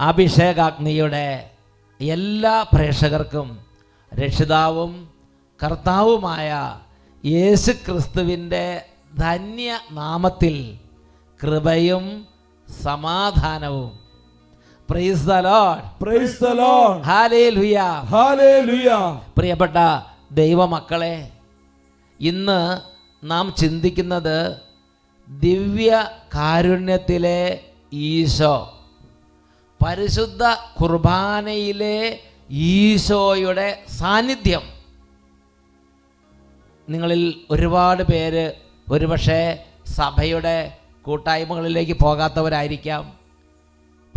അഭിഷേകാഗ്നിയുടെ എല്ലാ പ്രേക്ഷകർക്കും രക്ഷിതാവും കർത്താവുമായ യേശു ക്രിസ്തുവിന്റെ ധന്യ നാമത്തിൽ കൃപയും സമാധാനവും. പ്രിയപ്പെട്ട ദൈവമക്കളെ ഇന്ന് നാം ചിന്തിക്കുന്നത് ദിവ്യ കാരുണ്യത്തിലെ ഈശോ പരിശുദ്ധ കുർബാനയിലെ ഈശോയുടെ സാന്നിധ്യം. നിങ്ങളിൽ ഒരുപാട് പേര് ഒരുപക്ഷെ സഭയുടെ കൂട്ടായ്മകളിലേക്ക് പോകാത്തവരായിരിക്കാം.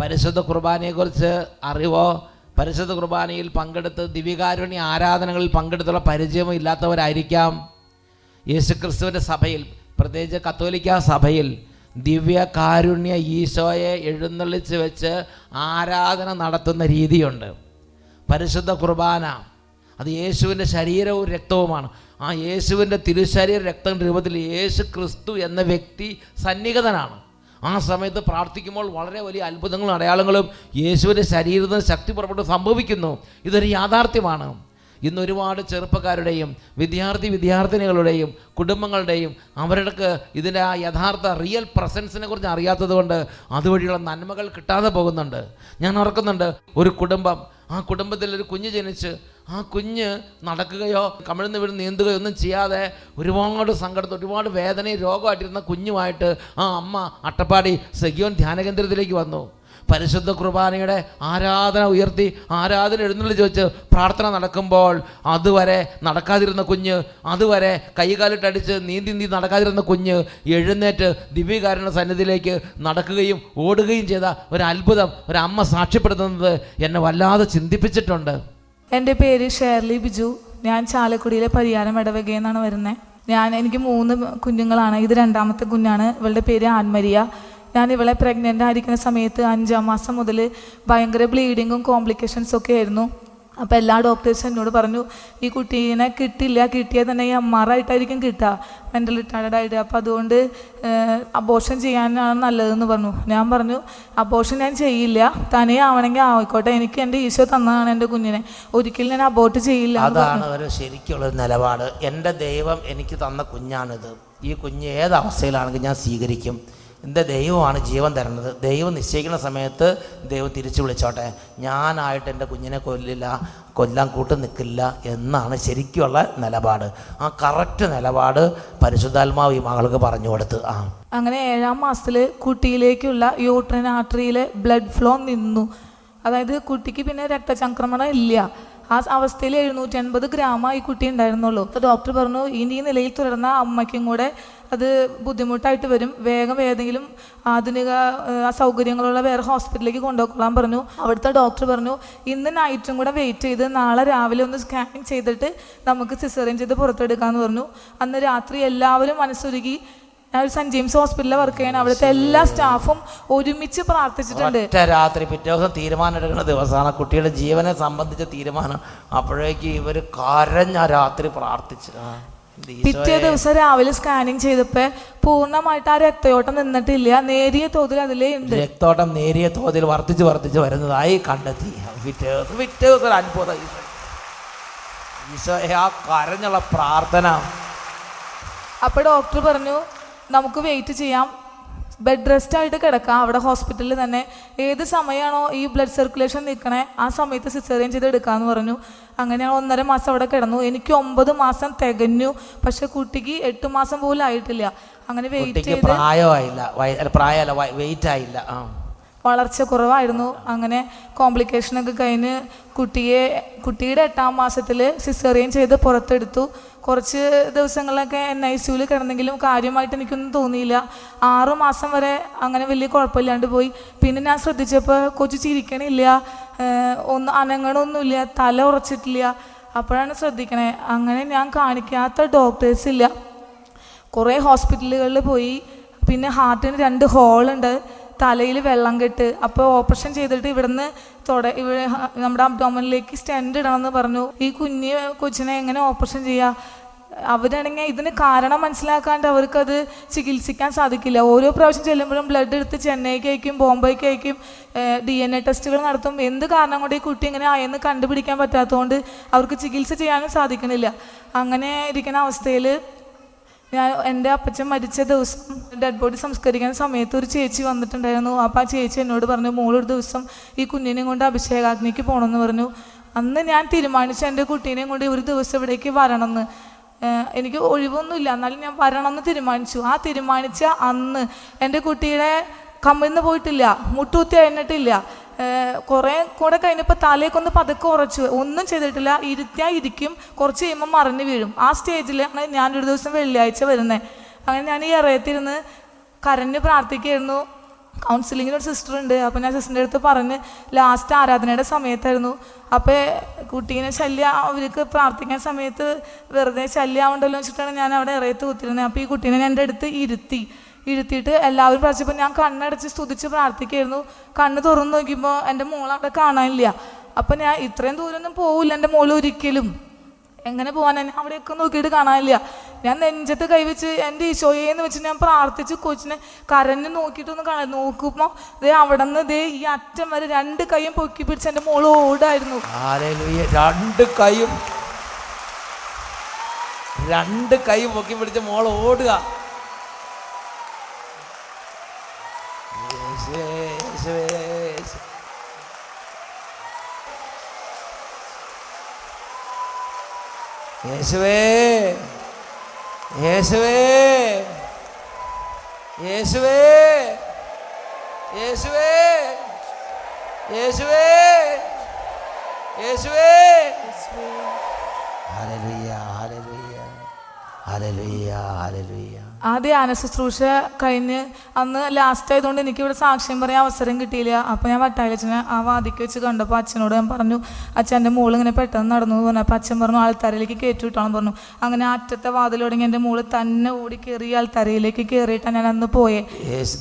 പരിശുദ്ധ കുർബാനയെക്കുറിച്ച് അറിവോ? പരിശുദ്ധ കുർബാനയിൽ പങ്കെടുത്ത് ദിവ്യകാരുണ്യ ആരാധനകളിൽ പങ്കെടുത്തുള്ള പരിചയമോ ഇല്ലാത്തവരായിരിക്കാം. യേശുക്രിസ്തുവിന്റെ സഭയിൽ പ്രത്യേകിച്ച് കത്തോലിക്ക സഭയിൽ ദിവ്യ കാരുണ്യ ഈശോയെ എഴുന്നള്ളിച്ച് വെച്ച് ആരാധന നടത്തുന്ന രീതിയുണ്ട്. പരിശുദ്ധ കുർബാന അത് യേശുവിന്റെ ശരീരവും രക്തവുമാണ്. ആ യേശുവിന്റെ തിരുശരീര രക്തം രൂപത്തിൽ യേശു ക്രിസ്തു എന്ന വ്യക്തി സന്നിഹിതനാണ്. ആ സമയത്ത് പ്രാർത്ഥിക്കുമ്പോൾ വളരെ വലിയ അത്ഭുതങ്ങളും അടയാളങ്ങളും യേശുവിന്റെ ശരീരത്തിന് ശക്തി പുറപ്പെട്ട് സംഭവിക്കുന്നു. ഇതൊരു യാഥാർത്ഥ്യമാണ്. ഇന്ന് ഒരുപാട് ചെറുപ്പക്കാരുടെയും വിദ്യാർത്ഥി വിദ്യാർത്ഥിനികളുടെയും കുടുംബങ്ങളുടെയും അവരുടെ ഇതിന്റെ ആ യഥാർത്ഥ റിയൽ പ്രസൻസിനെ കുറിച്ച് അറിയാത്തത് കൊണ്ട് അതുവഴിയുള്ള നന്മകൾ കിട്ടാതെ പോകുന്നുണ്ട്. ഞാൻ ഓർക്കുന്നുണ്ട് ഒരു കുടുംബം ആ കുടുംബത്തിൽ ഒരു കുഞ്ഞ് ജനിച്ച് ആ കുഞ്ഞ് നടക്കുകയോ കമിഴ്ന്ന് വീട് നീന്തുകയോ ഒന്നും ചെയ്യാതെ ഒരുപാട് സങ്കടത്തിൽ ഒരുപാട് വേദനയും രോഗമായിട്ടിരുന്ന കുഞ്ഞുമായിട്ട് ആ അമ്മ അട്ടപ്പാടി സഖിയോൻ ധ്യാനകേന്ദ്രത്തിലേക്ക് വന്നു. പരിശുദ്ധ കുർബാനയുടെ ആരാധന ഉയർത്തി ആരാധന എഴുന്നള്ളി ചോദിച്ച് പ്രാർത്ഥന നടക്കുമ്പോൾ അതുവരെ നടക്കാതിരുന്ന കുഞ്ഞ് അതുവരെ കൈകാലിട്ടടിച്ച് നീന്തി നീന്തി നടക്കാതിരുന്ന കുഞ്ഞ് എഴുന്നേറ്റ് ദിവ്യകാരണ സന്നിധിയിലേക്ക് നടക്കുകയും ഓടുകയും ചെയ്ത ഒരു അത്ഭുതം ഒരു അമ്മ സാക്ഷ്യപ്പെടുത്തുന്നത് എന്നെ വല്ലാതെ ചിന്തിപ്പിച്ചിട്ടുണ്ട്. എന്റെ പേര് ഷേർലി ബിജു. ഞാൻ ചാലക്കുടിയിലെ പരിയാരം ഇടവകയിൽ നിന്നാണ് വരുന്നത്. ഞാൻ എനിക്ക് മൂന്ന് കുഞ്ഞുങ്ങളാണ്. ഇത് രണ്ടാമത്തെ കുഞ്ഞാണ്. ഇവളുടെ പേര് ആൻമരിയ. ഞാൻ ഇവളെ പ്രഗ്നന്റ് ആയിരിക്കുന്ന സമയത്ത് അഞ്ചാം മാസം മുതൽ ഭയങ്കര ബ്ലീഡിങ്ങും കോംപ്ലിക്കേഷൻസ് ഒക്കെ ആയിരുന്നു. അപ്പോൾ എല്ലാ ഡോക്ടേഴ്സും എന്നോട് പറഞ്ഞു ഈ കുട്ടീനെ കിട്ടില്ല കിട്ടിയാൽ തന്നെ ഈ അമ്മാറായിട്ടായിരിക്കും കിട്ടുക. മെന്റൽ റിട്ടയർഡ് ആയിട്ട്. അപ്പോൾ അതുകൊണ്ട് അബോഷൻ ചെയ്യാനാണ് നല്ലതെന്ന് പറഞ്ഞു. ഞാൻ പറഞ്ഞു അബോഷൻ ഞാൻ ചെയ്യില്ല. തനിയെ ആവണമെങ്കിൽ ആയിക്കോട്ടെ. എനിക്ക് എന്റെ ഈശോ തന്നതാണ് എന്റെ കുഞ്ഞിനെ. ഒരിക്കലും ഞാൻ അബോട്ട് ചെയ്യില്ല. അതാണ് ഒരു ശരിക്കുള്ള നിലപാട്. എന്റെ ദൈവം എനിക്ക് തന്ന കുഞ്ഞാണിത്. ഈ കുഞ്ഞ് ഏത് അവസ്ഥയിലാണെങ്കിൽ ഞാൻ സ്വീകരിക്കും. എന്റെ ദൈവമാണ് ജീവൻ തരുന്നത്. ദൈവം നിശ്ചയിക്കുന്ന സമയത്ത് ദൈവം തിരിച്ചു വിളിച്ചോട്ടെ. ഞാനായിട്ട് എന്റെ കുഞ്ഞിനെ കൊല്ലില്ല കൊല്ലാൻ കൂട്ട് നിൽക്കില്ല എന്നാണ് ശരിക്കുള്ള നിലപാട്. ആ കറക്റ്റ് നിലപാട് പരിശുദ്ധാത്മാവ് ഈ മകൾക്ക് പറഞ്ഞു കൊടുത്ത്. ആ. അങ്ങനെ ഏഴാം മാസത്തിൽ കുട്ടിയിലേക്കുള്ള യൂട്രൻ ആർട്ടറിയിലെ ബ്ലഡ് ഫ്ലോ നിന്നു. അതായത് കുട്ടിക്ക് പിന്നെ രക്തചംക്രമണം ഇല്ല. ആ അവസ്ഥയിൽ എഴുന്നൂറ്റി അൻപത് ഗ്രാമ ഈ കുട്ടി ഉണ്ടായിരുന്നുള്ളൂ. അപ്പോൾ ഡോക്ടർ പറഞ്ഞു ഇനി ഈ നിലയിൽ തുടർന്ന അമ്മയ്ക്കും കൂടെ അത് ബുദ്ധിമുട്ടായിട്ട് വരും. വേഗം ഏതെങ്കിലും ആധുനിക സൗകര്യങ്ങളുള്ള വേറെ ഹോസ്പിറ്റലിലേക്ക് കൊണ്ടുപോയിക്കൊള്ളാൻ പറഞ്ഞു. അവിടുത്തെ ഡോക്ടർ പറഞ്ഞു ഇന്ന് നൈറ്റും കൂടെ വെയിറ്റ് ചെയ്ത് നാളെ രാവിലെ ഒന്ന് സ്കാനിങ് ചെയ്തിട്ട് നമുക്ക് സിസറിൻ ചെയ്ത് പുറത്തെടുക്കാമെന്ന് പറഞ്ഞു. അന്ന് രാത്രി എല്ലാവരും മനസ്സൊരുക്കി ഞാൻ ഒരു സെന്റ് ജെയിംസ് ഹോസ്പിറ്റലിൽ വർക്ക് ചെയ്യണം. അവിടുത്തെ എല്ലാ സ്റ്റാഫും ഒരുമിച്ച് പ്രാർത്ഥിച്ചിട്ടുണ്ട്. ഒറ്റ രാത്രി പിറ്റേ ദിവസം തീരുമാനം എടുക്കുന്ന ദിവസമാണ്. കുട്ടിയുടെ ജീവനെ സംബന്ധിച്ച തീരുമാനം. അപ്പോഴേക്ക് ഇവർ കരഞ്ഞ രാത്രി പ്രാർത്ഥിച്ചു. പിറ്റേ ദിവസം രാവിലെ സ്കാനിങ് ചെയ്തപ്പോ പൂർണമായിട്ട് ആ രക്തയോട്ടം നിന്നിട്ടില്ല. നേരിയ തോതിൽ അതിലേ ഉണ്ട് രക്തോട്ടം നേരിയ തോതിൽ വർദ്ധിച്ചു വർദ്ധിച്ചു വരുന്നതായി കണ്ടെത്തി. പിറ്റേ ദിവസം പിറ്റേ ദിവസം ഒരു അത്ഭുതം ഈശോ. ഈശോയെ ആ കരഞ്ഞുള്ള പ്രാർത്ഥന. അപ്പൊ ഡോക്ടർ പറഞ്ഞു നമുക്ക് വെയിറ്റ് ചെയ്യാം. ബെഡ് റെസ്റ്റ് ആയിട്ട് കിടക്കാം. അവിടെ ഹോസ്പിറ്റലിൽ തന്നെ ഏത് സമയമാണോ ഈ ബ്ലഡ് സർക്കുലേഷൻ നിൽക്കണേ ആ സമയത്ത് സിസേറിയൻ ചെയ്ത് എടുക്കാമെന്ന് പറഞ്ഞു. അങ്ങനെ ഒന്നര മാസം അവിടെ കിടന്നു. എനിക്ക് ഒമ്പത് മാസം തികഞ്ഞു. പക്ഷെ കുട്ടിക്ക് എട്ട് മാസം പോലും ആയിട്ടില്ല. അങ്ങനെ വെയിറ്റ് ചെയ്ത് പ്രായമായില്ല. പ്രായമല്ല വെയിറ്റ് ആയില്ല. വളർച്ച കുറവായിരുന്നു. അങ്ങനെ കോംപ്ലിക്കേഷനൊക്കെ കഴിഞ്ഞ് കുട്ടിയെ കുട്ടിയുടെ എട്ടാം മാസത്തിൽ സിസേറിയൻ ചെയ്ത് പുറത്തെടുത്തു. കുറച്ച് ദിവസങ്ങളിലൊക്കെ എൻ ഐ സിയുൽ കിടന്നെങ്കിലും കാര്യമായിട്ട് എനിക്കൊന്നും തോന്നിയില്ല. ആറു മാസം വരെ അങ്ങനെ വലിയ കുഴപ്പമില്ലാണ്ട് പോയി. പിന്നെ ഞാൻ ശ്രദ്ധിച്ചപ്പോൾ കൊച്ചു ചിരിക്കണില്ല. ഒന്ന് അനങ്ങണമൊന്നുമില്ല. തല ഉറച്ചിട്ടില്ല. അപ്പോഴാണ് ശ്രദ്ധിക്കണേ. അങ്ങനെ ഞാൻ കാണിക്കാത്ത ഡോക്ടേഴ്സ് ഇല്ല. കുറേ ഹോസ്പിറ്റലുകളിൽ പോയി. പിന്നെ ഹാർട്ടിന് രണ്ട് ഹോളുണ്ട് തലയിൽ വെള്ളം കെട്ട് അപ്പോൾ ഓപ്പറേഷൻ ചെയ്തിട്ട് ഇവിടുന്ന് തുട ഇവിടെ നമ്മുടെ അബ്ഡോമനിലേക്ക് സ്റ്റെൻഡ് ഇടണമെന്ന് പറഞ്ഞു. ഈ കുഞ്ഞ് കൊച്ചിനെ എങ്ങനെ ഓപ്പറേഷൻ ചെയ്യുക അവരാണെങ്കിൽ ഇതിന് കാരണം മനസ്സിലാക്കാണ്ട് അവർക്കത് ചികിത്സിക്കാൻ സാധിക്കില്ല. ഓരോ പ്രാവശ്യം ചെല്ലുമ്പോഴും ബ്ലഡ് എടുത്ത് ചെന്നൈക്ക് അയക്കും ബോംബെക്ക് അയക്കും ഡി എൻ എ ടെസ്റ്റുകൾ നടത്തും. എന്ത് കാരണം കൊണ്ട് ഈ കുട്ടി ഇങ്ങനെ ആയെന്ന് കണ്ടുപിടിക്കാൻ പറ്റാത്തതുകൊണ്ട് അവർക്ക് ചികിത്സ ചെയ്യാനും സാധിക്കണില്ല. അങ്ങനെ ഇരിക്കുന്ന അവസ്ഥയിൽ ഞാൻ എന്റെ അപ്പച്ചൻ മരിച്ച ദിവസം ഡെഡ് ബോഡി സംസ്കരിക്കുന്ന സമയത്ത് ഒരു ചേച്ചി വന്നിട്ടുണ്ടായിരുന്നു. അപ്പോൾ ആ ചേച്ചി എന്നോട് പറഞ്ഞു മോളൊരു ദിവസം ഈ കുഞ്ഞിനെയും കൊണ്ട് അഭിഷേകാഗ്നിക്ക് പോകണമെന്ന് പറഞ്ഞു. അന്ന് ഞാൻ തീരുമാനിച്ച എന്റെ കുട്ടീനെയും കൊണ്ട് ഒരു ദിവസം ഇവിടേക്ക് വരണമെന്ന് എനിക്ക് ഒഴിവൊന്നുമില്ല. എന്നാലും ഞാൻ വരണമെന്ന് തീരുമാനിച്ചു. ആ തീരുമാനിച്ച അന്ന് എന്റെ കുട്ടിയുടെ കമ്മിന്ന് പോയിട്ടില്ല. മുട്ടൂത്തി കഴിഞ്ഞിട്ടില്ല കുറേ കൂടെ കഴിഞ്ഞപ്പോൾ തലയൊക്കൊന്ന് പതുക്കെ ഉറച്ചു. ഒന്നും ചെയ്തിട്ടില്ല. ഇരുത്തിയാൽ ഇരിക്കും. കുറച്ച് കഴിയുമ്പോൾ മറിഞ്ഞ് വീഴും. ആ സ്റ്റേജിലാണ് ഞാനൊരു ദിവസം വെള്ളിയാഴ്ച വരുന്നത് അങ്ങനെ ഞാൻ ഈ ഇറയത്തിരുന്ന് കരഞ്ഞ് പ്രാർത്ഥിക്കുകയായിരുന്നു കൗൺസിലിങ്ങിന് ഒരു സിസ്റ്റർ ഉണ്ട്. അപ്പോൾ ഞാൻ സിസ്റ്ററിന്റെ അടുത്ത് പറഞ്ഞ് ലാസ്റ്റ് ആരാധനയുടെ സമയത്തായിരുന്നു. അപ്പോൾ കുട്ടീനെ ശല്യം അവർക്ക് പ്രാർത്ഥിക്കാൻ സമയത്ത് വെറുതെ ശല്യമാവണ്ടല്ലോ വെച്ചിട്ടാണ് ഞാൻ അവിടെ ഇറയത്ത് കുത്തിരുന്നത് അപ്പോൾ ഈ കുട്ടീനെ എന്റെ അടുത്ത് ഇരുത്തി. ഇരുത്തിയിട്ട് എല്ലാവരും പ്രാർത്ഥിച്ചപ്പോൾ ഞാൻ കണ്ണടച്ച് സ്തുതിച്ച് പ്രാർത്ഥിക്കായിരുന്നു. കണ്ണ് തുറന്ന് നോക്കിയപ്പോൾ എന്റെ മോൾ അവിടെ കാണാനില്ല. അപ്പം ഞാൻ ഇത്രയും ദൂരമൊന്നും പോവില്ല എന്റെ മോൾ ഒരിക്കലും. എങ്ങനെ പോകാൻ എന്നെ അവിടെയൊക്കെ നോക്കിയിട്ട് കാണാനില്ല. ഞാൻ നെഞ്ചത്ത് കൈവച്ച് എന്റെ ഈശോയേന്ന് വെച്ച് ഞാൻ പ്രാർത്ഥിച്ച് കൊച്ചിനെ കരഞ്ഞ് നോക്കിയിട്ടൊന്ന് കാണാൻ നോക്കുമ്പോൾ ദേ അവിടെ നിന്ന് ദേ ഈ അറ്റം വരെ രണ്ട് കൈയും പൊക്കി പിടിച്ച് എന്റെ മോൾ ഓടായിരുന്നു. രണ്ട് കൈയും രണ്ട് കൈ പൊക്കി പിടിച്ച് മോൾ ഓടുക. യേശുവേ യേശുവേ യേശുവേ യേശുവേ യേശുവേ യേശുവേ ഹല്ലേലൂയ ഹല്ലേലൂയ ഹല്ലേലൂയ ഹല്ലേലൂയ ആ ധ്യാന ശുശ്രൂഷ കഴിഞ്ഞ് അന്ന് ലാസ്റ്റ് ആയതുകൊണ്ട് എനിക്ക് ഇവിടെ സാക്ഷ്യം പറയാൻ അവസരം കിട്ടിയില്ല. അപ്പോൾ ഞാൻ വട്ടായിലച്ഛനെ ആ വാദിക്ക് വെച്ച് കണ്ടപ്പോൾ അച്ഛനോട് ഞാൻ പറഞ്ഞു അച്ഛൻ എന്റെ മോൾ ഇങ്ങനെ പെട്ടെന്ന് നടന്നു എന്ന് പറഞ്ഞു. അപ്പോൾ അച്ഛൻ പറഞ്ഞു ആൾത്തരയിലേക്ക് കയറ്റി വിട്ടോളം പറഞ്ഞു. അങ്ങനെ അറ്റത്തെ വാതിലോടെങ്കിൽ എന്റെ മോൾ തന്നെ ഓടി കയറി ആൾത്തരയിലേക്ക് കയറിയിട്ടാണ് ഞാൻ അന്ന് പോയേ.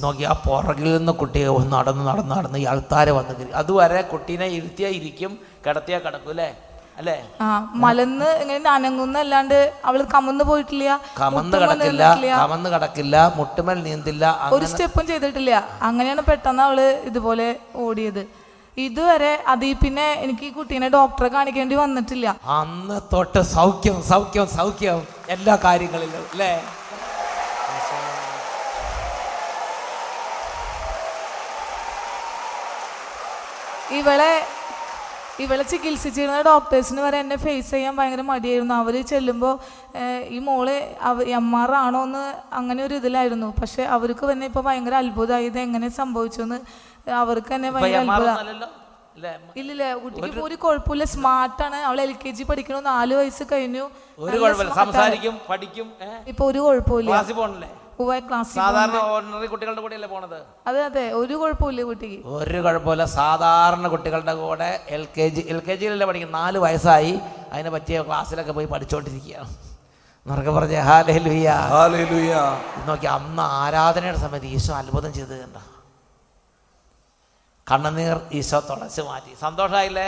നോക്കി ആ പുറകിൽ നിന്ന് കുട്ടിയെ നടന്ന് നടന്ന് നടന്ന് ഈ ആൾത്താരെ വന്ന് അതുവരെ കുട്ടീനെ ഇരുത്തിയാൽ ഇരിക്കും കിടത്തിയാൽ കിടക്കും അല്ലേ? ആ മലന്ന് ഇങ്ങനെ അനങ്ങുന്നല്ലാണ്ട് അവൾ കമന്ന് പോയിട്ടില്ല? കമന്ന് കടക്കില്ല കമന്ന് കടക്കില്ല മുട്ടുമൽ നീന്തില്ല ഒരു സ്റ്റെപ്പും ചെയ്തിട്ടില്ല. അങ്ങനെയാണ് പെട്ടെന്ന് അവൾ ഇതുപോലെ ഓടിയത്. ഇതുവരെ അതിൽ പിന്നെ എനിക്ക് ഈ കുട്ടീനെ ഡോക്ടറെ കാണിക്കേണ്ടി വന്നിട്ടില്ല. അന്ന് തൊട്ട് സൗഖ്യം സൗഖ്യം സൗഖ്യം എല്ലാ കാര്യങ്ങളിലും അല്ലേ? ഇവളെ ഇവളെ ചികിത്സിച്ചിരുന്ന ഡോക്ടേഴ്സിന് വരെ എന്നെ ഫേസ് ചെയ്യാൻ ഭയങ്കര മടിയായിരുന്നു. അവർ ചെല്ലുമ്പോൾ ഈ മോൾ അവ എം ആർ ആണോ എന്ന് അങ്ങനെ ഒരു ഇതിലായിരുന്നു. പക്ഷെ അവർക്ക് തന്നെ ഇപ്പോൾ ഭയങ്കര അത്ഭുതമായി ഇത് എങ്ങനെ സംഭവിച്ചു എന്ന് അവർക്ക് തന്നെ ഇപ്പൊ ഭയങ്കര അത്ഭുതം ഇല്ലില്ല കുട്ടിക്ക് ഒരു കുഴപ്പമില്ല. സ്മാർട്ടാണ് അവൾ എൽ കെ ജി പഠിക്കണു. നാല് വയസ്സ് കഴിഞ്ഞു. ഒരു. സംസാരിക്കും പഠിക്കും? ഇപ്പൊ ഒരു കുഴപ്പമില്ല. സാധാരണ ഓർഡിനറി കുട്ടികളുടെ കൂടെയല്ലേ പോണത്? അതെ അതെ. ഒരു കുഴപ്പമില്ല കുട്ടിക്ക്. ഒരു കുഴപ്പമില്ല സാധാരണ കുട്ടികളുടെ കൂടെ L K G L K ജിയിലല്ലേ പഠിക്കുന്നത്. നാല് വയസ്സായി. അതിനെ പറ്റിയ ക്ലാസ്സിലൊക്കെ പോയി പഠിച്ചുകൊണ്ടിരിക്കുകയാണ് എന്നൊക്കെ പറഞ്ഞ ഹാലേ ലുയ്യ ഹല്ലേലൂയ നോക്കി അന്ന് ആരാധനയുടെ സമയത്ത് ഈശോ അത്ഭുതം ചെയ്ത് കണ്ട? കണ്ണുനീർ ഈശോ തുടച്ച് മാറ്റി. സന്തോഷമായില്ലേ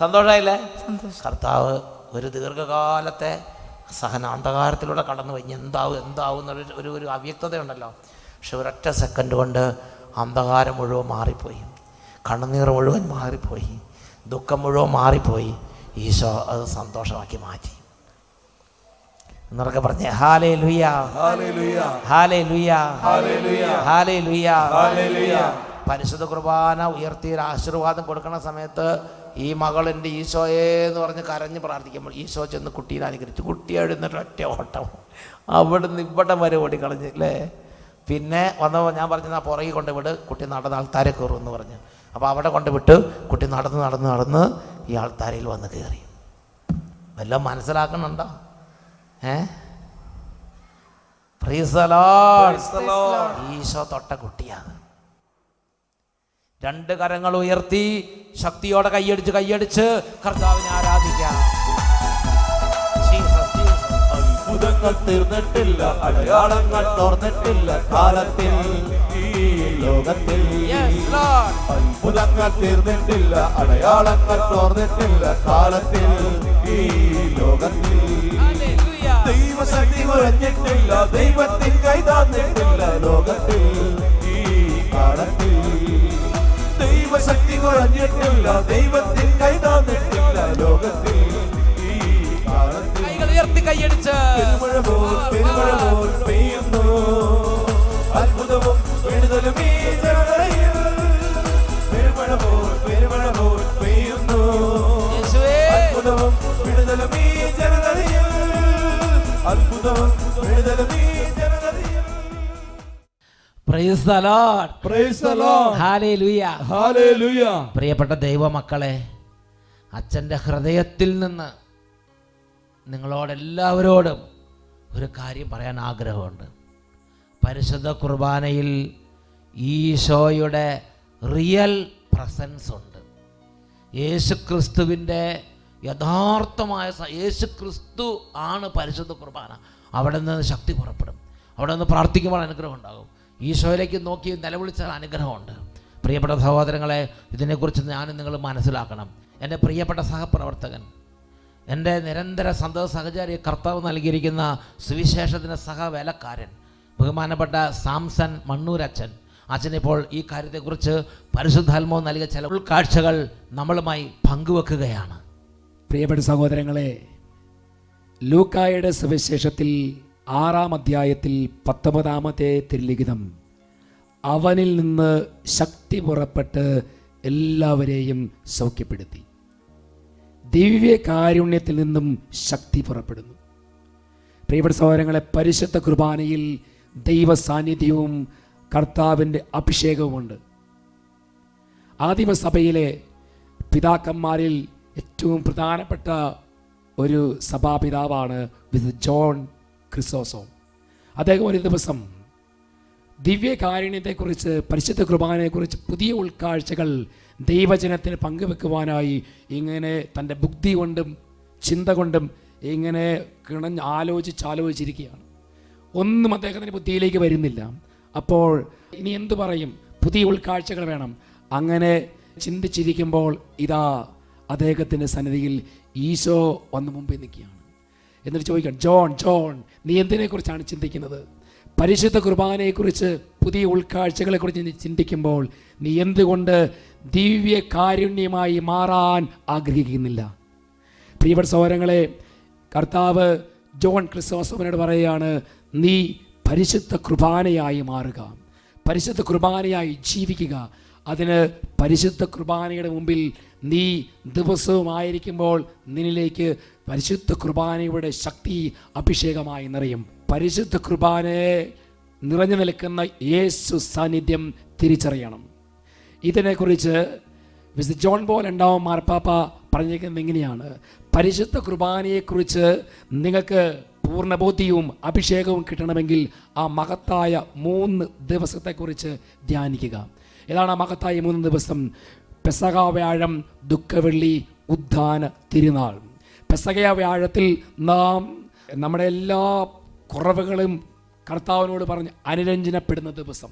സന്തോഷമായില്ലേ സന്തോഷം. കർത്താവ് ഒരു ദീർഘകാലത്തെ സഹനാന്തകാരത്തിലൂടെ കടന്നു പോയി. എന്താവും എന്താവും എന്നൊരു ഒരു ഒരു അവ്യക്തതയുണ്ടല്ലോ. പക്ഷെ ഒരൊറ്റ സെക്കൻഡ് കൊണ്ട് അന്ധകാരം മുഴുവൻ മാറിപ്പോയി. കണ്ണുനീർ മുഴുവൻ മാറിപ്പോയി. ദുഃഖം മുഴുവൻ മാറിപ്പോയി. ഈശോ അത് സന്തോഷമാക്കി മാറ്റി. എന്നൊക്കെ പറഞ്ഞേ ഹാലേ ലുയാ ഹാലേ ലുയാ ഹാലേ ലുയാ ഹാലേ ലുയാ ഹാലേ ഹല്ലേലൂയ പരിശുദ്ധ കുർബാന ഉയർത്തി ആശീർവാദം കൊടുക്കുന്ന സമയത്ത് ഈ മകളെന്റെ ഈശോയെ എന്ന് പറഞ്ഞ് കരഞ്ഞ് പ്രാർത്ഥിക്കുമ്പോൾ ഈശോ ചെന്ന് കുട്ടീനെ അനുകരിച്ചു കുട്ടി എഴുന്നിട്ട് ഒറ്റ ഓട്ടം. അവിടുന്ന് ഇവിടം വരെ ഓടിക്കളഞ്ഞ് അല്ലേ? പിന്നെ വന്നപ്പോൾ ഞാൻ പറഞ്ഞു ആ പുറകെ കൊണ്ടുവിട് കുട്ടി നടന്ന് ആൾത്താരെ കയറും എന്ന് പറഞ്ഞു. അപ്പോൾ അവിടെ കൊണ്ടുവിട്ട് കുട്ടി നടന്ന് നടന്ന് നടന്ന് ഈ ആൾത്താരയിൽ വന്ന് കയറി. എല്ലാം മനസ്സിലാക്കുന്നുണ്ടോ? ഏ. ഈശോ തൊട്ട കുട്ടിയാണ്. രണ്ട് കരങ്ങൾ ഉയർത്തി ശക്തിയോടെ കൈയടിച്ച് കൈയടിച്ച് കർത്താവിനെ ആരാധിക്കാം. അത്ഭുതങ്ങൾ തീർന്നിട്ടില്ല അടയാളങ്ങൾ തോർന്നിട്ടില്ല കാലത്തിൽ ഈ ലോകത്തിൽ. അത്ഭുതങ്ങൾ തീർന്നിട്ടില്ല അടയാളങ്ങൾ തോർന്നിട്ടില്ല കാലത്തിൽ ഈ ലോകത്തിൽ. ദൈവശക്തി കുറഞ്ഞിട്ടില്ല ദൈവത്തിൻ കൈതാന്നിട്ടില്ല ലോകത്തിൽ ദൈവശക്തി കുറഞ്ഞിട്ടില്ല ദൈവത്തിൽ കൈ തന്നിട്ടില്ല ലോകത്തിൽ. കൈകൾ ഉയർത്തി കൈയടിച്ച്. പെരുമഴ പോൽ പെരുമഴ പോൽ പെയ്യുന്നു. അത്ഭുതവും വിടുതലും ഈ ജനതയിൽ. പെരുമഴ പോൽ പെരുമഴ പോൽ പെയ്യുന്നു. അത്ഭുതവും വിടുതലും ഈ ജനതയിൽ. അത്ഭുതവും വിടുതലും ഈ പ്രിയപ്പെട്ട ദൈവമക്കളെ അച്ഛന്റെ ഹൃദയത്തിൽ നിന്ന് നിങ്ങളോടെല്ലാവരോടും ഒരു കാര്യം പറയാൻ ആഗ്രഹമുണ്ട്. പരിശുദ്ധ കുർബാനയിൽ ഈശോയുടെ റിയൽ പ്രസൻസ് ഉണ്ട്. യേശുക്രിസ്തുവിന്റെ യഥാർത്ഥമായ യേശു യേശുക്രിസ്തു ആണ് പരിശുദ്ധ കുർബാന. അവിടെ നിന്ന് ശക്തി പുറപ്പെടും. അവിടെ നിന്ന് പ്രാർത്ഥിക്കുമ്പോൾ അനുഗ്രഹം ഉണ്ടാകും. ഈശോയിലേക്ക് നോക്കി നിലവിളിച്ചാൽ അനുഗ്രഹമുണ്ട്. പ്രിയപ്പെട്ട സഹോദരങ്ങളെ ഇതിനെക്കുറിച്ച് ഞാനും നിങ്ങൾ മനസ്സിലാക്കണം. എന്റെ പ്രിയപ്പെട്ട സഹപ്രവർത്തകൻ എന്റെ നിരന്തര സന്തോഷ സഹചാരി കർത്താവ് നൽകിയിരിക്കുന്ന സുവിശേഷത്തിന്റെ സഹവേലക്കാരൻ ബഹുമാനപ്പെട്ട സാംസൺ മണ്ണൂരച്ഛൻ. അച്ഛനിപ്പോൾ ഈ കാര്യത്തെക്കുറിച്ച് പരിശുദ്ധാത്മാവ് നൽകിയ ചില ഉൾക്കാഴ്ചകൾ നമ്മളുമായി പങ്കുവെക്കുകയാണ്. പ്രിയപ്പെട്ട സഹോദരങ്ങളെ ലൂക്കായുടെ സുവിശേഷത്തിൽ ആറാം അധ്യായത്തിൽ പത്തൊമ്പതാമത്തെ തിരുലിഖിതം. അവനിൽ നിന്ന് ശക്തി പുറപ്പെട്ട് എല്ലാവരെയും സൗഖ്യപ്പെടുത്തി. ദിവ്യ കാരുണ്യത്തിൽ നിന്നും ശക്തി പുറപ്പെടുന്നു. പ്രിയപ്പെട്ട സഹോദരങ്ങളെ പരിശുദ്ധ കുർബാനയിൽ ദൈവ സാന്നിധ്യവും കർത്താവിന്റെ അഭിഷേകവുമുണ്ട്. ആദിമസഭയിലെ പിതാക്കന്മാരിൽ ഏറ്റവും പ്രധാനപ്പെട്ട ഒരു സഭാപിതാവാണ് വിത്ത് ജോൺ ക്രിസോസോം അദ്ദേഹം ഒരു ദിവസം ദിവ്യകാരുണ്യത്തെക്കുറിച്ച് പരിശുദ്ധ കുർബാനയെക്കുറിച്ച് പുതിയ ഉൾക്കാഴ്ചകൾ ദൈവജനത്തിന് പങ്കുവെക്കുവാനായി ഇങ്ങനെ തന്റെ ബുദ്ധി കൊണ്ടും ചിന്ത കൊണ്ടും ഇങ്ങനെ കിണഞ്ഞ് ആലോചിച്ച് ആലോചിച്ചിരിക്കുകയാണ്. ഒന്നും അദ്ദേഹത്തിന്റെ ബുദ്ധിയിലേക്ക് വരുന്നില്ല. അപ്പോൾ ഇനി എന്തു പറയും? പുതിയ ഉൾക്കാഴ്ചകൾ വേണം. അങ്ങനെ ചിന്തിച്ചിരിക്കുമ്പോൾ ഇതാ അദ്ദേഹത്തിന്റെ സന്നിധിയിൽ ഈശോ വന്നു മുമ്പിൽ നിൽക്കുകയാണ്. എന്നിട്ട് ചോദിക്കണം ജോൺ ജോൺ നീ എന്തിനെക്കുറിച്ചാണ് ചിന്തിക്കുന്നത്? പരിശുദ്ധ കുർബാനയെക്കുറിച്ച് പുതിയ ഉൾക്കാഴ്ചകളെക്കുറിച്ച് നീ ചിന്തിക്കുമ്പോൾ നീ എന്തുകൊണ്ട് ദിവ്യ കാരുണ്യമായി മാറാൻ ആഗ്രഹിക്കുന്നില്ല? പ്രിയപ്പെട്ട സഹോദരങ്ങളെ കർത്താവ് ജോൺ ക്രിസ്തോസവനോട് പറയുകയാണ് നീ പരിശുദ്ധ കുർബാനയായി മാറുക. പരിശുദ്ധ കുർബാനയായി ജീവിക്കുക. അതിന് പരിശുദ്ധ കുർബാനയുടെ മുമ്പിൽ നീ ദിവസവും ആയിരിക്കുമ്പോൾ നിന്നിലേക്ക് പരിശുദ്ധ കുർബാനയുടെ ശക്തി അഭിഷേകമായി നിറയും. പരിശുദ്ധ കുർബാനയെ നിറഞ്ഞു നിൽക്കുന്ന യേശു സാന്നിധ്യം തിരിച്ചറിയണം. ഇതിനെക്കുറിച്ച് വിശുദ്ധ ജോൺ പോൾ രണ്ടാമ മാർപ്പാപ്പ പറഞ്ഞിരിക്കുന്നത് എങ്ങനെയാണ് പരിശുദ്ധ കുർബാനയെക്കുറിച്ച് നിങ്ങൾക്ക് പൂർണബോധ്യവും അഭിഷേകവും കിട്ടണമെങ്കിൽ ആ മഹത്തായ മൂന്ന് ദിവസത്തെക്കുറിച്ച് ധ്യാനിക്കുക. ഏതാണ് ആ മഹത്തായ മൂന്ന് ദിവസം? പെസക വ്യാഴം ദുഃഖവെള്ളി ഉദ്ധാന തിരുനാൾ. പെസക വ്യാഴത്തിൽ നാം നമ്മുടെ എല്ലാ കുറവുകളും കർത്താവിനോട് പറഞ്ഞ് അനുരഞ്ജനപ്പെടുന്ന ദിവസം.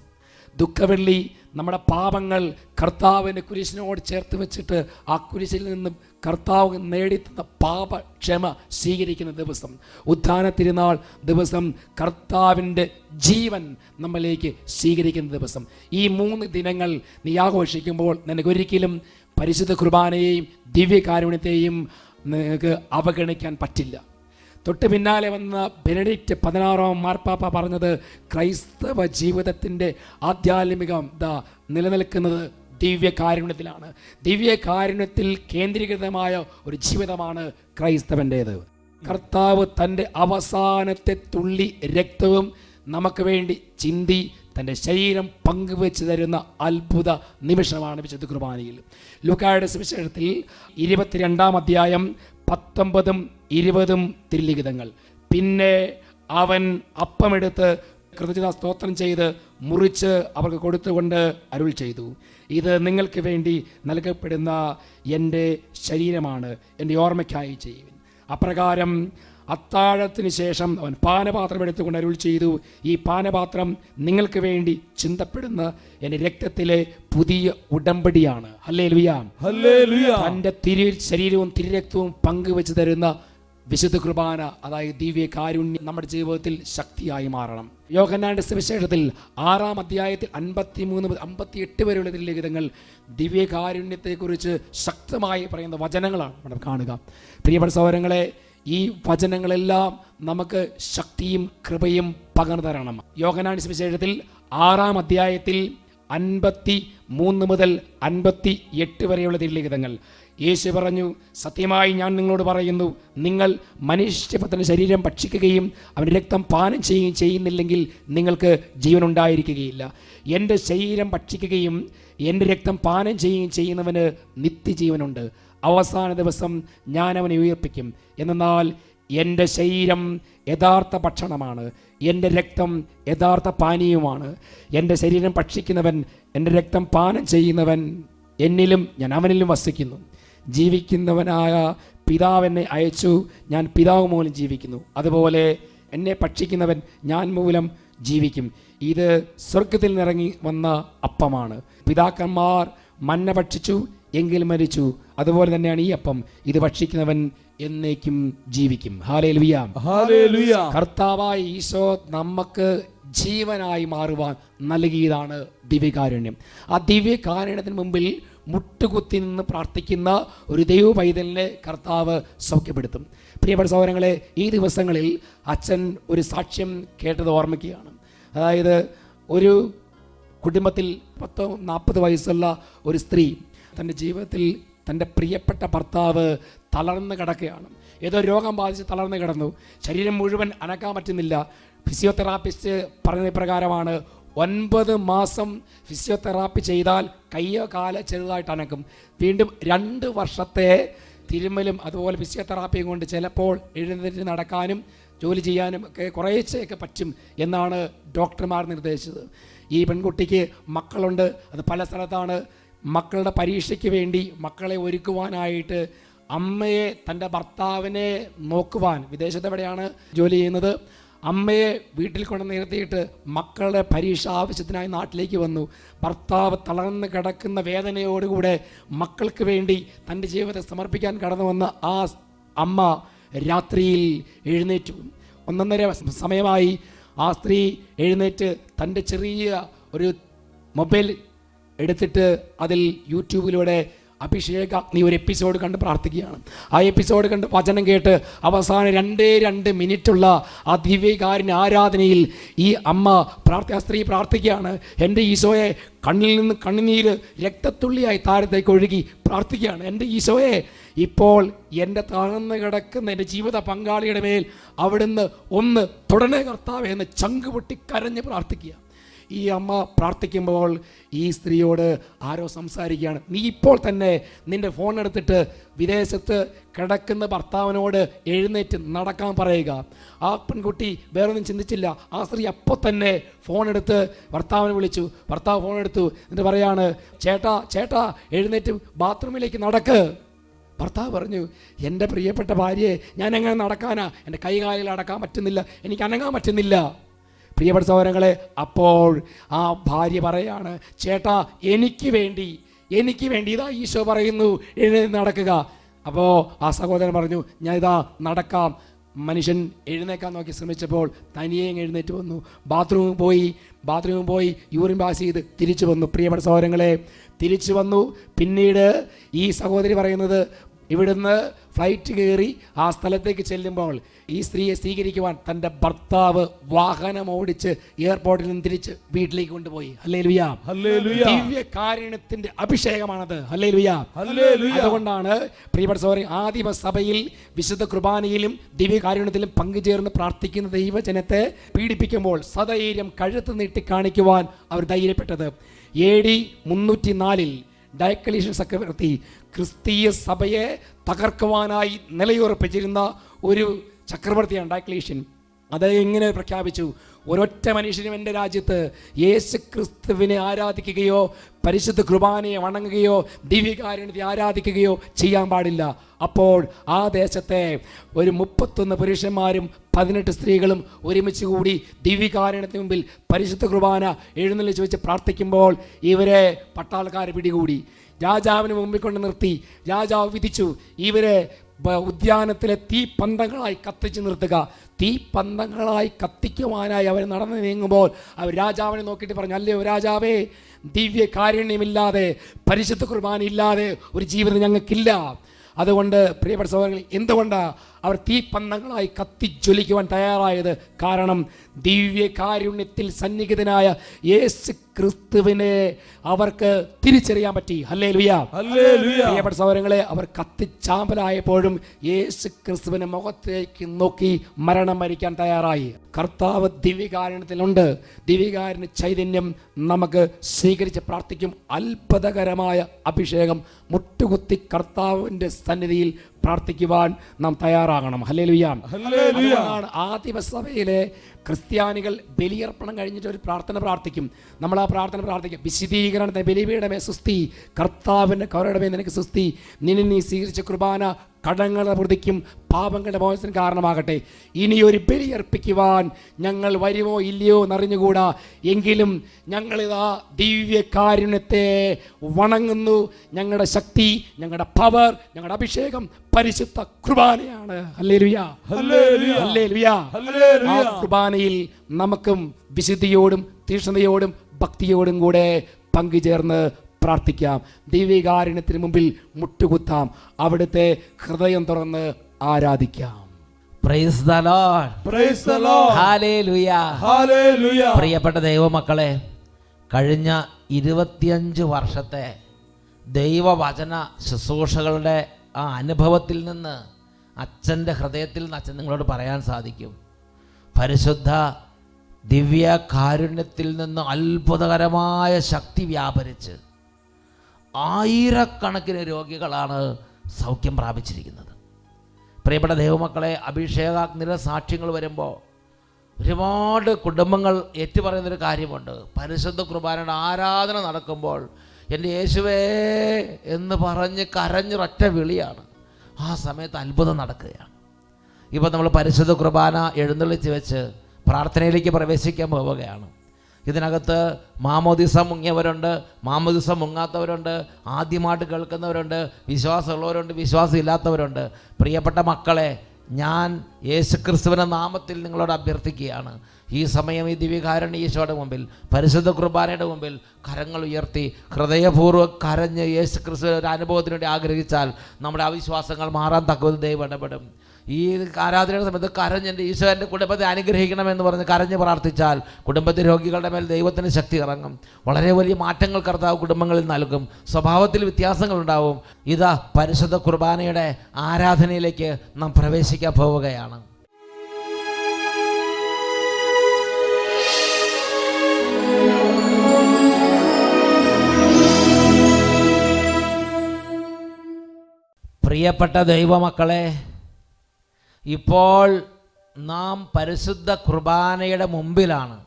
ദുഃഖവെള്ളി നമ്മുടെ പാപങ്ങൾ കർത്താവിന്റെ കുരിശിനോട് ചേർത്ത് വെച്ചിട്ട് ആ കുരിശിൽ നിന്നും കർത്താവ് നേടിത്തുന്ന പാപക്ഷമ സ്വീകരിക്കുന്ന ദിവസം. ഉദ്ധാന തിരുനാൾ ദിവസം കർത്താവിന്റെ ജീവൻ നമ്മളിലേക്ക് സ്വീകരിക്കുന്ന ദിവസം. ഈ മൂന്ന് ദിനങ്ങൾ നീ ആഘോഷിക്കുമ്പോൾ നിനക്കൊരിക്കലും പരിശുദ്ധ കുർബാനയെയും ദിവ്യകാരുണ്യത്തെയും നിനക്ക് അവഗണിക്കാൻ പറ്റില്ല. തൊട്ട് പിന്നാലെ വന്ന ബെനഡിക്റ്റ് പതിനാറാം മാർപ്പാപ്പ പറഞ്ഞത് ക്രൈസ്തവ ജീവിതത്തിന്റെ ആധ്യാത്മികം ദാ നിലനിൽക്കുന്നത് ദിവ്യകാരുണ്യത്തിലാണ്. ദിവ്യകാരുണ്യത്തിൽ കേന്ദ്രീകൃതമായ ഒരു ജീവിതമാണ് ക്രൈസ്തവന്റേത്. കർത്താവ് തന്റെ അവസാനത്തെ തുള്ളി രക്തവും നമുക്ക് വേണ്ടി ചിന്തി തന്റെ ശരീരം പങ്കുവെച്ച് തരുന്ന അത്ഭുത നിമിഷമാണ് വിശുദ്ധ കുർബാനയിൽ. ലുക്കായുടെ സുവിശേഷത്തിൽ ഇരുപത്തിരണ്ടാം അധ്യായം പത്തൊമ്പതും ഇരുപതും തിരുലിഖിതങ്ങൾ. പിന്നെ അവൻ അപ്പമെടുത്ത് കൃതജ്ഞത സ്തോത്രം ചെയ്ത് മുറിച്ച് അവർക്ക് കൊടുത്തുകൊണ്ട് അരുൾ ചെയ്തു. ഇത് നിങ്ങൾക്ക് വേണ്ടി നൽകപ്പെടുന്ന എന്റെ ശരീരമാണ് എന്റെ ഓർമ്മയ്ക്കായി ചെയ്യുവിൻ. അപ്രകാരം അത്താഴത്തിന് ശേഷം അവൻ പാനപാത്രം എടുത്തുകൊണ്ട് അരുൾ ചെയ്തു. ഈ പാനപാത്രം നിങ്ങൾക്ക് വേണ്ടി ചിന്തപ്പെടുന്ന എന്റെ രക്തത്തിലെ പുതിയ ഉടമ്പടിയാണ്. അല്ലേ ലുയാം. തന്റെ തിരു ശരീരവും തിരുരക്തവും പങ്കുവെച്ച് തരുന്ന വിശുദ്ധ കുർബാന അതായത് ദിവ്യ കാരുണ്യം നമ്മുടെ ജീവിതത്തിൽ ശക്തിയായി മാറണം. യോഹന്നാന്റെ സുവിശേഷത്തിൽ ആറാം അധ്യായത്തിൽ അൻപത്തി മൂന്ന് മുതൽ അമ്പത്തി എട്ട് വരെയുള്ള ലിഖിതങ്ങൾ ദിവ്യ കാരുണ്യത്തെക്കുറിച്ച് ശക്തമായി പറയുന്ന വചനങ്ങളാണ് നമ്മൾ കാണുക. പ്രിയപ്പെട്ട സഹോദരങ്ങളെ ഈ വചനങ്ങളെല്ലാം നമുക്ക് ശക്തിയും കൃപയും പകർന്നു തരണം. യോഹനാൻ സുവിശേഷത്തിൽ ആറാം അധ്യായത്തിൽ അൻപത്തി മൂന്ന് മുതൽ അൻപത്തി എട്ട് വരെയുള്ള തിരുലിഖിതങ്ങൾ. യേശു പറഞ്ഞു സത്യമായി ഞാൻ നിങ്ങളോട് പറയുന്നു നിങ്ങൾ മനുഷ്യപുത്രന്റെ ശരീരം ഭക്ഷിക്കുകയും അവന്റെ രക്തം പാനം ചെയ്യുകയും ചെയ്യുന്നില്ലെങ്കിൽ നിങ്ങൾക്ക് ജീവനുണ്ടായിരിക്കുകയില്ല. എന്റെ ശരീരം ഭക്ഷിക്കുകയും എന്റെ രക്തം പാനം ചെയ്യുകയും ചെയ്യുന്നവന് നിത്യജീവനുണ്ട്. അവസാന ദിവസം ഞാൻ അവനെ ഉയർപ്പിക്കും. എന്നാൽ എന്റെ ശരീരം യഥാർത്ഥ ഭക്ഷണമാണ്. എന്റെ രക്തം യഥാർത്ഥ പാനീയവുമാണ്. എന്റെ ശരീരം ഭക്ഷിക്കുന്നവൻ എന്റെ രക്തം പാനം ചെയ്യുന്നവൻ എന്നിലും ഞാൻ അവനിലും വസിക്കുന്നു. ജീവിക്കുന്നവനായ പിതാവ് എന്നെ അയച്ചു. ഞാൻ പിതാവ് മൂലം ജീവിക്കുന്നു. അതുപോലെ എന്നെ ഭക്ഷിക്കുന്നവൻ ഞാൻ മൂലം ജീവിക്കും. ഇത് സ്വർഗത്തിൽ നിറങ്ങി വന്ന അപ്പമാണ്. പിതാക്കന്മാർ മന്ന ഭക്ഷിച്ചു എങ്കിൽ മരിച്ചു. അതുപോലെ തന്നെയാണ് ഈ അപ്പം. ഇത് ഭക്ഷിക്കുന്നവൻ എന്നേക്കും ജീവിക്കും. കർത്താവായ ഈശോ നമുക്ക് ജീവനായി മാറുവാൻ നൽകിയതാണ് ദിവ്യകാരുണ്യം. ആ ദിവ്യകാരുണ്യത്തിന് മുമ്പിൽ മുട്ടുകുത്തി നിന്ന് പ്രാർത്ഥിക്കുന്ന ഒരു ദൈവ പൈതലിനെ കർത്താവ് സൗഖ്യപ്പെടുത്തും. പ്രിയപ്പെട്ട സഹോദരങ്ങളെ ഈ ദിവസങ്ങളിൽ അച്ഛൻ ഒരു സാക്ഷ്യം കേട്ടത് ഓർമ്മിക്കുകയാണ്. അതായത് ഒരു കുടുംബത്തിൽ പത്തോ നാൽപ്പത് വയസ്സുള്ള ഒരു സ്ത്രീ തന്റെ ജീവിതത്തിൽ തന്റെ പ്രിയപ്പെട്ട ഭർത്താവ് തളർന്ന് കിടക്കുകയാണ്. ഏതോ രോഗം ബാധിച്ച് തളർന്ന് കിടന്നു. ശരീരം മുഴുവൻ അനക്കാൻ പറ്റുന്നില്ല. ഫിസിയോതെറാപ്പിസ്റ്റ് പറഞ്ഞ പ്രകാരമാണ് ഒൻപത് മാസം ഫിസിയോതെറാപ്പി ചെയ്താൽ കയ്യോ കാല ചെറുതായിട്ട് അനക്കും. വീണ്ടും രണ്ട് വർഷത്തെ തിരുമലും അതുപോലെ ഫിസിയോതെറാപ്പിയും കൊണ്ട് ചിലപ്പോൾ എഴുന്നേറ്റ് നടക്കാനും ജോലി ചെയ്യാനും ഒക്കെ കുറേശ്ശെയൊക്കെ പറ്റും എന്നാണ് ഡോക്ടർമാർ നിർദ്ദേശിച്ചത്. ഈ പെൺകുട്ടിക്ക് മക്കളുണ്ട്. അത് പല സ്ഥലത്താണ്. മക്കളുടെ പരീക്ഷയ്ക്ക് വേണ്ടി മക്കളെ ഒരുക്കുവാനായിട്ട് അമ്മയെ തന്റെ ഭർത്താവിനെ നോക്കുവാൻ വിദേശത്തെവിടെയാണ് ജോലി ചെയ്യുന്നത്? അമ്മയെ വീട്ടിൽ കൊണ്ട് നിർത്തിയിട്ട് മക്കളുടെ പരീക്ഷ ആവശ്യത്തിനായി നാട്ടിലേക്ക് വന്നു. ഭർത്താവ് തളർന്ന് കിടക്കുന്ന വേദനയോടുകൂടെ മക്കൾക്ക് വേണ്ടി തന്റെ ജീവിതത്തെ സമർപ്പിക്കാൻ കടന്നു വന്ന ആ അമ്മ രാത്രിയിൽ എഴുന്നേറ്റു. ഒന്നൊന്നര സമയമായി ആ സ്ത്രീ എഴുന്നേറ്റ് തന്റെ ചെറിയ ഒരു മൊബൈൽ എടുത്തിട്ട് അതിൽ യൂട്യൂബിലൂടെ അഭിഷേക നീ ഒരു എപ്പിസോഡ് കണ്ട് പ്രാർത്ഥിക്കുകയാണ്. ആ എപ്പിസോഡ് കണ്ട് വചനം കേട്ട് അവസാനം രണ്ടേ രണ്ട് മിനിറ്റുള്ള ആ ദിവ്യകാരൻ ആരാധനയിൽ ഈ അമ്മ പ്രാർത്ഥി സ്ത്രീ പ്രാർത്ഥിക്കുകയാണ്. എന്റെ ഈശോയെ കണ്ണിൽ നിന്ന് കണ്ണുനീര് രക്തത്തുള്ളിയായി താരത്തേക്ക് ഒഴുകി പ്രാർത്ഥിക്കുകയാണ്. എന്റെ ഈശോയെ ഇപ്പോൾ എന്റെ താഴ്ന്നു കിടക്കുന്ന എന്റെ ജീവിത പങ്കാളിയുടെ മേൽ അവിടുന്ന് ഒന്ന് തുടനെ കർത്താവേ എന്ന് ചങ്ക് പൊട്ടി കരഞ്ഞ് പ്രാർത്ഥിക്കുക ഈ അമ്മ പ്രാർത്ഥിക്കുമ്പോൾ ഈ സ്ത്രീയോട് ആരോ സംസാരിക്കുകയാണ്. നീ ഇപ്പോൾ തന്നെ നിന്റെ ഫോൺ എടുത്തിട്ട് വിദേശത്ത് കിടക്കുന്ന ഭർത്താവിനോട് എഴുന്നേറ്റ് നടക്കാൻ പറയുക. ആ പെൺകുട്ടി വേറൊന്നും ചിന്തിച്ചില്ല. ആ സ്ത്രീ അപ്പോൾ തന്നെ ഫോൺ എടുത്ത് ഭർത്താവിനെ വിളിച്ചു. ഭർത്താവ് ഫോൺ എടുത്തു. എന്നിട്ട് പറയാണ് ചേട്ടാ ചേട്ടാ എഴുന്നേറ്റ് ബാത്റൂമിലേക്ക് നടക്ക്. ഭർത്താവ് പറഞ്ഞു എന്റെ പ്രിയപ്പെട്ട ഭാര്യയെ ഞാൻ എങ്ങനെ നടക്കാനാ? എന്റെ കൈകാലിൽ അടക്കാൻ പറ്റുന്നില്ല. എനിക്ക് അനങ്ങാൻ പറ്റുന്നില്ല. പ്രിയപ്പെട്ട സഹോദരങ്ങളെ അപ്പോൾ ആ ഭാര്യ പറയാണ് ചേട്ടാ എനിക്ക് വേണ്ടി എനിക്ക് വേണ്ടി ഇതാ ഈശോ പറയുന്നു എഴുന്നേറ്റ് നടക്കുക. അപ്പോൾ ആ സഹോദരൻ പറഞ്ഞു ഞാൻ ഇതാ നടക്കാം. മനുഷ്യൻ എഴുന്നേക്കാൻ നോക്കി ശ്രമിച്ചപ്പോൾ തനിയെ എഴുന്നേറ്റ് വന്നു. ബാത്റൂമിൽ പോയി ബാത്റൂമിൽ പോയി യൂറിൻ പാസ് ചെയ്ത് തിരിച്ചു വന്നു. പ്രിയപ്പെട്ട സഹോദരങ്ങളെ തിരിച്ചു വന്നു. പിന്നീട് ഈ സഹോദരി പറയുന്നത് ഇവിടുന്ന് ഫ്ലൈറ്റ് കയറി ആ സ്ഥലത്തേക്ക് ചെല്ലുമ്പോൾ ഈ സ്ത്രീയെ സ്വീകരിക്കുവാൻ തന്റെ ഭർത്താവ് വാഹനം ഓടിച്ച് എയർപോർട്ടിൽ നിന്ന് തിരിച്ച് വീട്ടിലേക്ക് കൊണ്ടുപോയി. ദിവ്യകാരുണ്യത്തിന്റെ അഭിഷേകമാണത്. അതുകൊണ്ടാണ് പ്രിയപ്പെട്ട ആദിമ സഭയിൽ വിശുദ്ധ കുർബാനയിലും ദിവ്യകാരുണ്യത്തിലും പങ്കുചേർന്ന് പ്രാർത്ഥിക്കുന്ന ദൈവജനത്തെ പീഡിപ്പിക്കുമ്പോൾ സധൈര്യം കഴുത്ത് നീട്ടി കാണിക്കുവാൻ അവർ ധൈര്യപ്പെട്ടത്. എ ഡി മുന്നൂറ്റി നാലിൽ ഡയക്കലീഷൻ ചക്രവർത്തി ക്രിസ്തീയ സഭയെ തകർക്കുവാനായി നിലയുറപ്പിച്ചിരുന്ന ഒരു ചക്രവർത്തിയാണ് ഡയക്ലീഷ്യൻ അത് എങ്ങനെ പ്രഖ്യാപിച്ചു? ഒരൊറ്റ മനുഷ്യനും എന്റെ രാജ്യത്ത് യേശു ക്രിസ്തുവിനെ ആരാധിക്കുകയോ പരിശുദ്ധ കുർബാനയെ വണങ്ങുകയോ ദിവ്യകാരുണ്യത്തെ ആരാധിക്കുകയോ ചെയ്യാൻ പാടില്ല. അപ്പോൾ ആ ദേശത്തെ ഒരു മുപ്പത്തൊന്ന് പുരുഷന്മാരും പതിനെട്ട് സ്ത്രീകളും ഒരുമിച്ച് കൂടി ദിവ്യകാരുണ്യത്തിന് മുമ്പിൽ പരിശുദ്ധ കുർബാന എഴുന്നള്ളിച്ച് വെച്ച് പ്രാർത്ഥിക്കുമ്പോൾ ഇവരെ പട്ടാളക്കാർ പിടികൂടി. രാജാവിന് മുമ്പിൽ കൊണ്ട് നിർത്തി. രാജാവ് വിധിച്ചു. ഇവരെ ഉദ്യാനത്തിലെ തീ പന്തങ്ങളായി കത്തിച്ചു നിർത്തുക. തീ പന്തങ്ങളായി കത്തിക്കുവാനായി അവർ നടന്നു നീങ്ങുമ്പോൾ അവർ രാജാവിനെ നോക്കിയിട്ട് പറഞ്ഞു അല്ലയോ രാജാവേ ദിവ്യ കാരുണ്യമില്ലാതെ പരിശുദ്ധ കുർബാന ഇല്ലാതെ ഒരു ജീവിതം ഞങ്ങൾക്കില്ല. അതുകൊണ്ട് പ്രിയപ്പെട്ട സഹോദരങ്ങൾ എന്തുകൊണ്ടാണ് അവർ തീപ്പന്തങ്ങളായി കത്തിജ്വലിക്കുവാൻ തയ്യാറായത് കാരണം ദിവ്യകാരുണ്യത്തിൽ സന്നിഹിതനായ യേശു ക്രിസ്തുവിനെ അവർക്ക് തിരിച്ചറിയാൻ പറ്റി. അല്ലേ ലുയാ ഹല്ലേലൂയ. പ്രിയപ്പെട്ട സഹോദരങ്ങളെ അവർ കത്തിച്ചാമ്പലായപ്പോഴും യേശു ക്രിസ്തുവിനെ മുഖത്തേക്ക് നോക്കി മരണം മരിക്കാൻ തയ്യാറായി. കർത്താവ് ദിവ്യകാരണത്തിലുണ്ട് ദിവ്യകാരുണ്യ ചൈതന്യം നമുക്ക് സ്വീകരിച്ച് പ്രാർത്ഥിക്കും. അത്ഭുതകരമായ അഭിഷേകം മുട്ടുകുത്തി കർത്താവിന്റെ സന്നിധിയിൽ പ്രാർത്ഥിക്കുവാൻ നാം തയ്യാറാകണം. ഹല്ലേലൂയ. അതുകൊണ്ടാണ് ആദിമ സഭയിലെ ക്രിസ്ത്യാനികൾ ബലിയർപ്പണം കഴിഞ്ഞിട്ട് ഒരു പ്രാർത്ഥന പ്രാർത്ഥിക്കും. നമ്മൾ ആ പ്രാർത്ഥന പ്രാർത്ഥിക്കും. വിശദീകരണത്തെ ബലിപീഠമേ സുസ്തി കർത്താവിന്റെ കവരടമേ നിനക്ക് സുസ്തി നിന്നെ നീ സ്വീകരിച്ച കുർബാന കടങ്ങളുടെ വൃതിക്കും പാപങ്ങളുടെ മോചനത്തിന് കാരണമാകട്ടെ. ഇനി ഒരു ബലിയർപ്പിക്കുവാൻ ഞങ്ങൾ വരുമോ ഇല്ലയോ എന്നറിഞ്ഞുകൂടാ എങ്കിലും ഞങ്ങളിതാ ദിവ്യകാരുണ്യത്തെ വണങ്ങുന്നു. ഞങ്ങളുടെ ശക്തി ഞങ്ങളുടെ പവർ ഞങ്ങളുടെ അഭിഷേകം പരിശുദ്ധ കുർബാനയാണ്. ആ കുർബാനയിൽ നമുക്കും വിശുദ്ധിയോടും തീഷ്ണതയോടും ഭക്തിയോടും കൂടെ പങ്കുചേർന്ന് പ്രാർത്ഥിക്കാം. ദൈവികാരുണ്യത്തിന് മുമ്പിൽ മുട്ടുകുത്താം. അവിടുത്തെ ഹൃദയം തുറന്ന് ആരാധിക്കാം. Praise the lord praise the lord hallelujah hallelujah പ്രിയപ്പെട്ട ദൈവമക്കളെ കഴിഞ്ഞ ഇരുപത്തിയഞ്ച് വർഷത്തെ ദൈവവചന ശുശ്രൂഷകളുടെ ആ അനുഭവത്തിൽ നിന്ന് അച്ഛന്റെ ഹൃദയത്തിൽ നിന്ന് അച്ഛൻ നിങ്ങളോട് പറയാൻ സാധിക്കും. പരിശുദ്ധ ദിവ്യ കാരുണ്യത്തിൽ നിന്ന് അത്ഭുതകരമായ ശക്തി വ്യാപരിച്ച് ആയിരക്കണക്കിന് രോഗികളാണ് സൗഖ്യം പ്രാപിച്ചിരിക്കുന്നത്. പ്രിയപ്പെട്ട ദൈവമക്കളെ അഭിഷേകാഗ്നിര സാക്ഷ്യങ്ങൾ വരുമ്പോൾ ഒരുപാട് കുടുംബങ്ങൾ ഏറ്റുപറയുന്നൊരു കാര്യമുണ്ട്. പരിശുദ്ധ കുർബാനയുടെ ആരാധന നടക്കുമ്പോൾ എന്റെ യേശുവേ എന്ന് പറഞ്ഞ് കരഞ്ഞൊരൊറ്റ വിളിയാണ്. ആ സമയത്ത് അത്ഭുതം നടക്കുകയാണ്. ഇപ്പോൾ നമ്മൾ പരിശുദ്ധ കുർബാന എഴുന്നള്ളിച്ച് വെച്ച് പ്രാർത്ഥനയിലേക്ക് പ്രവേശിക്കാൻ പോവുകയാണ്. ഇതിനകത്ത് മാമോദിസ മുങ്ങിയവരുണ്ട് മാമോദിസ മുങ്ങാത്തവരുണ്ട് ആദ്യമായിട്ട് കേൾക്കുന്നവരുണ്ട് വിശ്വാസമുള്ളവരുണ്ട് വിശ്വാസം ഇല്ലാത്തവരുണ്ട് പ്രിയപ്പെട്ട മക്കളെ ഞാൻ യേശുക്രിസ്തുവിന്റെ നാമത്തിൽ നിങ്ങളോട് അഭ്യർത്ഥിക്കുകയാണ്. ഈ സമയം ഈ ദിവ്യകാരണ ഈശോയുടെ മുമ്പിൽ പരിശുദ്ധ കുർബാനയുടെ മുമ്പിൽ കരങ്ങൾ ഉയർത്തി ഹൃദയപൂർവം കരഞ്ഞ് യേശുക്രിസ്തു ഒരു അനുഭവത്തിനുവേണ്ടി ആഗ്രഹിച്ചാൽ നമ്മുടെ അവിശ്വാസങ്ങൾ മാറാൻ തക്കവത് ദൈവം ഇടപെടും. ഈ ആരാധനയുടെ സമയത്ത് കരഞ്ഞ് എന്റെ ഈശോ എന്റെ കുടുംബത്തെ അനുഗ്രഹിക്കണമെന്ന് പറഞ്ഞ് കരഞ്ഞ് പ്രാർത്ഥിച്ചാൽ കുടുംബത്തെ രോഗികളുടെ മേൽ ദൈവത്തിന് ശക്തി ഇറങ്ങും. വളരെ വലിയ മാറ്റങ്ങൾ കർത്താവ് കുടുംബങ്ങളിൽ നൽകും. സ്വഭാവത്തിൽ വ്യത്യാസങ്ങൾ ഉണ്ടാവും ഇതാ പരിശുദ്ധ കുർബാനയുടെ ആരാധനയിലേക്ക് നാം പ്രവേശിക്കാൻ പോവുകയാണ്. പ്രിയപ്പെട്ട ദൈവമക്കളെ ഇപ്പോൾ നാം പരിശുദ്ധ കുർബാനയുടെ മുമ്പിലാണ്.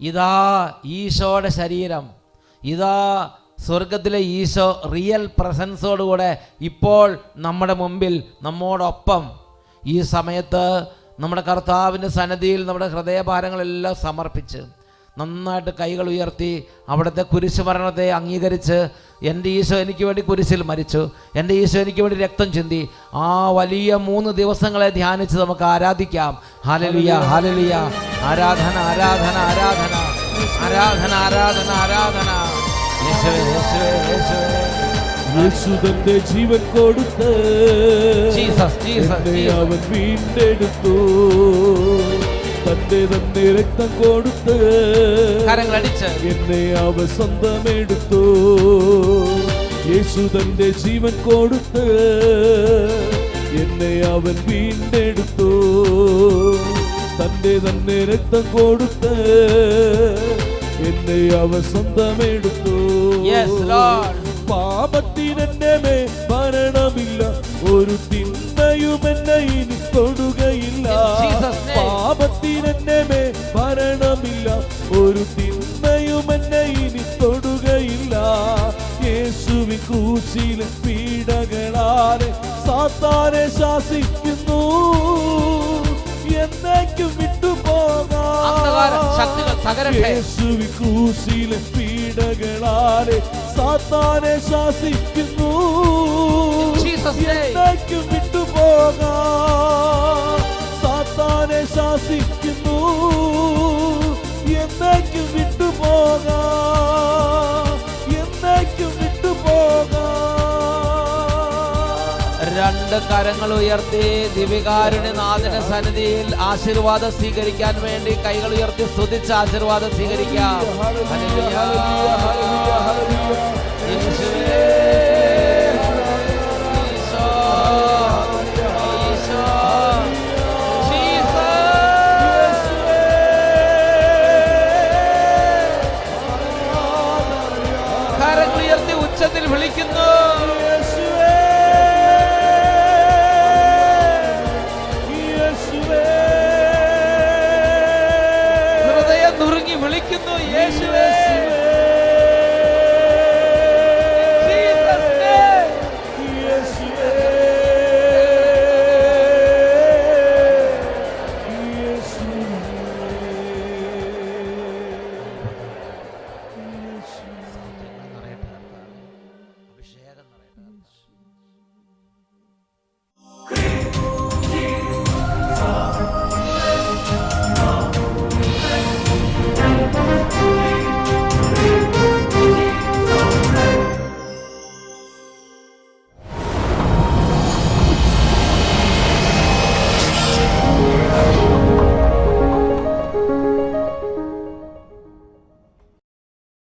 ഇതാ ഈശോയുടെ ശരീരം. ഇതാ സ്വർഗത്തിലെ ഈശോ റിയൽ പ്രസൻസോടുകൂടെ ഇപ്പോൾ നമ്മുടെ മുമ്പിൽ നമ്മോടൊപ്പം. ഈ സമയത്ത് നമ്മുടെ കർത്താവിന്റെ സന്നദ്ധിയിൽ നമ്മുടെ ഹൃദയഭാരങ്ങളെല്ലാം സമർപ്പിച്ച് നന്നായിട്ട് കൈകൾ ഉയർത്തി അവിടുത്തെ കുരിശ് മരണത്തെ അംഗീകരിച്ച് എന്റെ ഈശോ എനിക്ക് വേണ്ടി കുരിശിൽ മരിച്ചു. എന്റെ ഈശോ എനിക്ക് വേണ്ടി രക്തം ചിന്തി. ആ വലിയ മൂന്ന് ദിവസങ്ങളെ ധ്യാനിച്ച് നമുക്ക് ആരാധിക്കാം. ഹാലലിയ ഹാലലിയ ആരാധന ആരാധന ആരാധന. ആരാധന ആരാധന ആരാധന. യേശു തന്റെ ജീവൻ കൊടുത്ത് അവൻ വീണ്ടെടുത്തു. തന്റെ തന്നെ രക്തം കൊടുത്ത് കരങ്ങളടിച്ച് എന്നെ അവൻ സ്വന്തമെടുത്തു യേശു തന്റെ ജീവൻ കൊടുത്ത് എന്നെ അവൻ വീണ്ടെടുത്തു തന്റെ തന്നെ രക്തം കൊടുത്ത് എന്നെ അവൻ സ്വന്തമെടുത്തു Yes, Lord. പാപത്തിനെന്നെ മേ മരണമില്ല ഒരു തിന്മയും എന്നെ ഇനി തൊടുകയില്ല In Jesus' name. പാപത്തിനെന്നെ മേ ഭരണമില്ല ഒരു തിന്മയും എന്നെ ഇനി തൊടുകയില്ല. യേശുവി ക്രൂശിലെ പീഡകളാലെ സാത്താനെ ശാസിക്കുന്നു. എന്നേക്കും ക്രൂശിലെ പീഡകളാലെ സാത്താനെ ശാസിക്കുന്നു. എന്നേക്കും Jesus' രണ്ട് കരങ്ങൾ ഉയർത്തി ദിവികാരുണ്യനാഥന സന്നിധിയിൽ ആശീർവാദം സ്വീകരിക്കാൻ വേണ്ടി കൈകൾ ഉയർത്തി സ്തുതിച്ച് ആശീർവാദം സ്വീകരിക്കാം. കരങ്ങൾ ഉയർത്തി ഉച്ചത്തിൽ വിളിക്കുന്നു. യേശുവേ